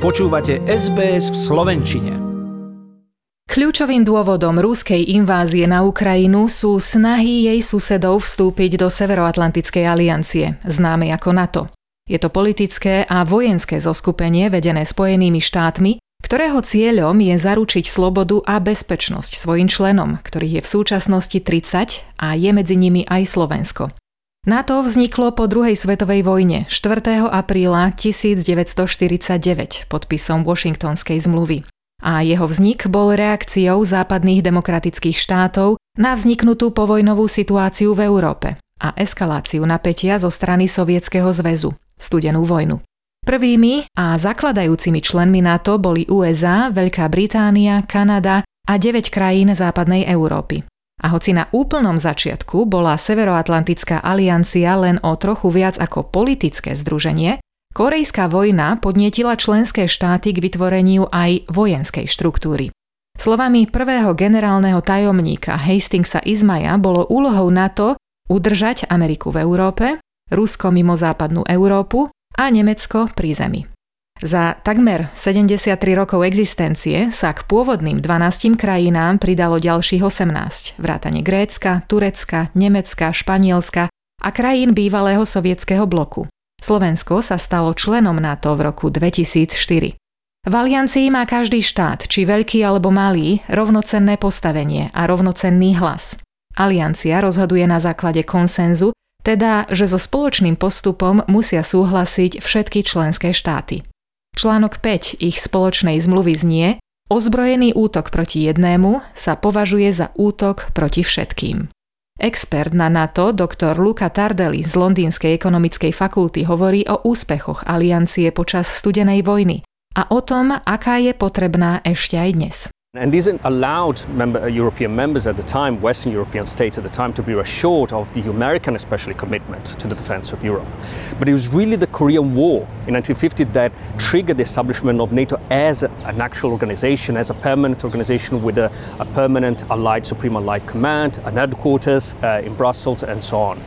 Počúvate SBS v Slovenčine. Kľúčovým dôvodom rúskej invázie na Ukrajinu sú snahy jej susedov vstúpiť do Severoatlantickej aliancie, známej ako NATO. Je to politické a vojenské zoskupenie vedené Spojenými štátmi, ktorého cieľom je zaručiť slobodu a bezpečnosť svojim členom, ktorých je v súčasnosti 30 a je medzi nimi aj Slovensko. NATO vzniklo po druhej svetovej vojne 4. apríla 1949 podpisom Washingtonskej zmluvy. A jeho vznik bol reakciou západných demokratických štátov na vzniknutú povojnovú situáciu v Európe a eskaláciu napätia zo strany Sovietskeho zväzu, studenú vojnu. Prvými a zakladajúcimi členmi NATO boli USA, Veľká Británia, Kanada a 9 krajín západnej Európy. A hoci na úplnom začiatku bola Severoatlantická aliancia len o trochu viac ako politické združenie, Korejská vojna podnietila členské štáty k vytvoreniu aj vojenskej štruktúry. Slovami prvého generálneho tajomníka Hastingsa Izmaja bolo úlohou NATO udržať Ameriku v Európe, Rusko mimo západnú Európu a Nemecko pri zemi. Za takmer 73 rokov existencie sa k pôvodným 12 krajinám pridalo ďalších 18, vrátane Grécka, Turecka, Nemecka, Španielska a krajín bývalého sovietského bloku. Slovensko sa stalo členom NATO v roku 2004. V aliancii má každý štát, či veľký alebo malý, rovnocenné postavenie a rovnocenný hlas. Aliancia rozhoduje na základe konsenzu, teda, že so spoločným postupom musia súhlasiť všetky členské štáty. Článok 5 ich spoločnej zmluvy znie Ozbrojený útok proti jednému sa považuje za útok proti všetkým. Expert na NATO, dr. Luca Tardelli z Londýnskej ekonomickej fakulty hovorí o úspechoch aliancie počas studenej vojny a o tom, aká je potrebná ešte aj dnes. And these allowed member, uh, European members at the time, Western European states at the time, to be assured of the American, especially, commitment to the defense of Europe. But it was really the Korean War in 1950 that triggered the establishment of NATO as an actual organization, as a permanent organization with a, a permanent Allied Supreme Allied Command, an headquarters uh, in Brussels, and so on.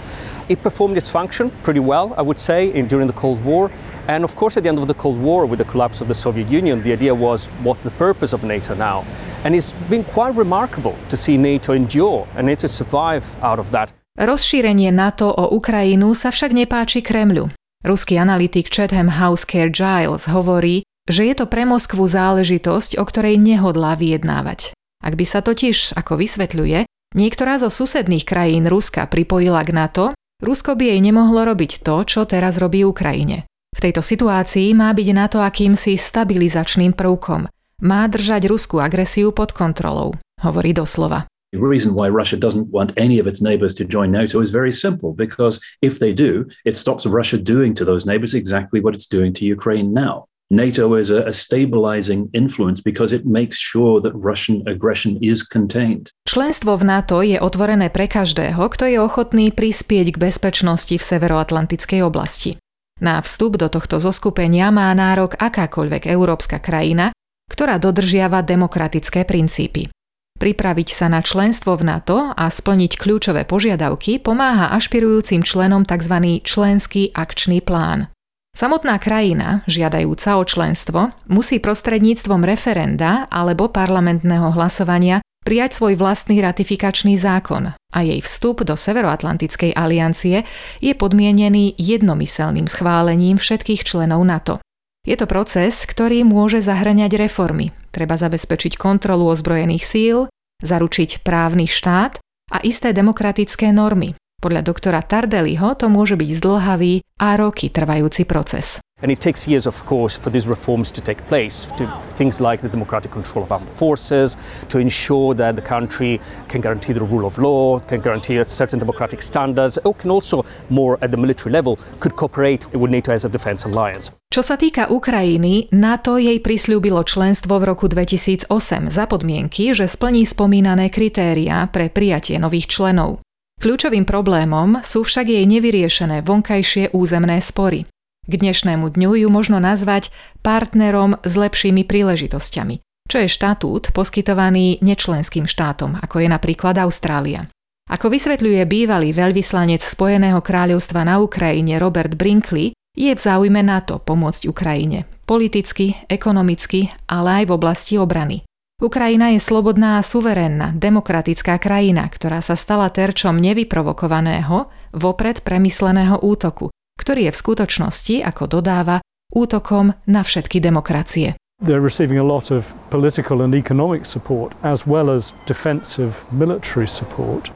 It performed its function pretty well, I would say, in, during the Cold War. And of course, at the end of the Cold War, with the collapse of the Soviet Union, the idea was what's the purpose of NATO now? And it's been quite remarkable to see NATO endure and NATO survive out of that. Rozšírenie NATO o Ukrajinu sa však nepáči Kremľu. Ruský analytik Chatham House Care Giles hovorí, že je to pre Moskvu záležitosť, o ktorej nehodlá vyjednávať. Ak by sa totiž, ako vysvetľuje, niektorá zo susedných krajín Ruska pripojila k NATO, Rusko by jej nemohlo robiť to, čo teraz robí Ukrajine. V tejto situácii má byť NATO akýmsi stabilizačným prvkom. Má držať ruskú agresiu pod kontrolou, hovorí doslova. The reason why Russia doesn't want any of its neighbors to join NATO is very simple because if they do, it stops Russia doing to those neighbors exactly what it's doing to Ukraine now. NATO is a, a, stabilizing influence because it makes sure that Russian aggression is contained. Členstvo v NATO je otvorené pre každého, kto je ochotný prispieť k bezpečnosti v severoatlantickej oblasti. Na vstup do tohto zoskupenia má nárok akákoľvek európska krajina, ktorá dodržiava demokratické princípy. Pripraviť sa na členstvo v NATO a splniť kľúčové požiadavky pomáha ašpirujúcim členom tzv. členský akčný plán. Samotná krajina, žiadajúca o členstvo, musí prostredníctvom referenda alebo parlamentného hlasovania prijať svoj vlastný ratifikačný zákon a jej vstup do Severoatlantickej aliancie je podmienený jednomyselným schválením všetkých členov NATO. Je to proces, ktorý môže zahrňať reformy. Treba zabezpečiť kontrolu ozbrojených síl, zaručiť právny štát a isté demokratické normy, podľa doktora Tardeliho to môže byť zdlhavý a roky trvajúci proces. And it takes years, of course, for these reforms to take place, to things like the democratic control of armed forces, to ensure that the country can guarantee the rule of law, can guarantee certain democratic standards, or can also, more at the military level, could cooperate with NATO as a defense alliance. Čo sa týka Ukrajiny, NATO jej prislúbilo členstvo v roku 2008 za podmienky, že splní spomínané kritériá pre prijatie nových členov. Kľúčovým problémom sú však jej nevyriešené vonkajšie územné spory. K dnešnému dňu ju možno nazvať partnerom s lepšími príležitosťami, čo je štatút poskytovaný nečlenským štátom, ako je napríklad Austrália. Ako vysvetľuje bývalý veľvyslanec Spojeného kráľovstva na Ukrajine Robert Brinkley, Je v záujme NATO pomôcť Ukrajine. Politicky, ekonomicky, ale aj v oblasti obrany. Ukrajina je slobodná a suverénna, demokratická krajina, ktorá sa stala terčom nevyprovokovaného, vopred premysleného útoku, ktorý je v skutočnosti, ako dodáva, útokom na všetky demokracie. They're receiving a lot of political and economic support as well as defensive military support.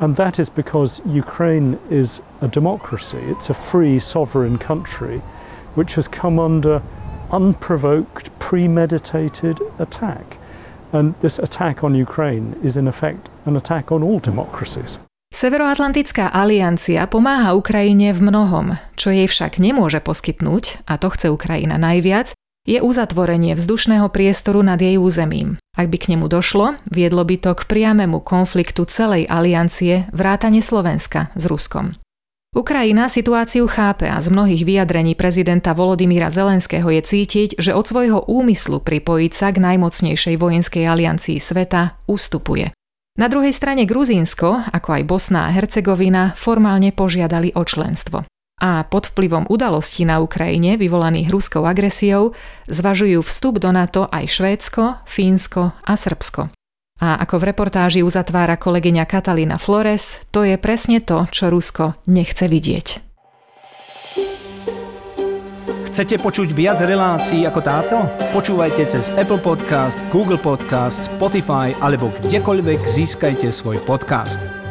And that is because Ukraine is a democracy. It's a free, sovereign country which has come under unprovoked, premeditated attack. And this attack on Ukraine is, in effect, an attack on all democracies. Severoatlantická aliancia pomáha Ukrajine v mnohom, čo jej však nemôže poskytnúť, a to chce Ukrajina najviac, je uzatvorenie vzdušného priestoru nad jej územím. Ak by k nemu došlo, viedlo by to k priamému konfliktu celej aliancie vrátane Slovenska s Ruskom. Ukrajina situáciu chápe a z mnohých vyjadrení prezidenta Volodymyra Zelenského je cítiť, že od svojho úmyslu pripojiť sa k najmocnejšej vojenskej aliancii sveta ustupuje. Na druhej strane Gruzínsko, ako aj Bosna a Hercegovina, formálne požiadali o členstvo. A pod vplyvom udalostí na Ukrajine vyvolaných ruskou agresiou zvažujú vstup do NATO aj Švédsko, Fínsko a Srbsko. A ako v reportáži uzatvára kolegyňa Katalína Flores, to je presne to, čo Rusko nechce vidieť. Chcete počuť viac relácií ako táto? Počúvajte cez Apple Podcast, Google Podcast, Spotify alebo kdekoľvek získajte svoj podcast.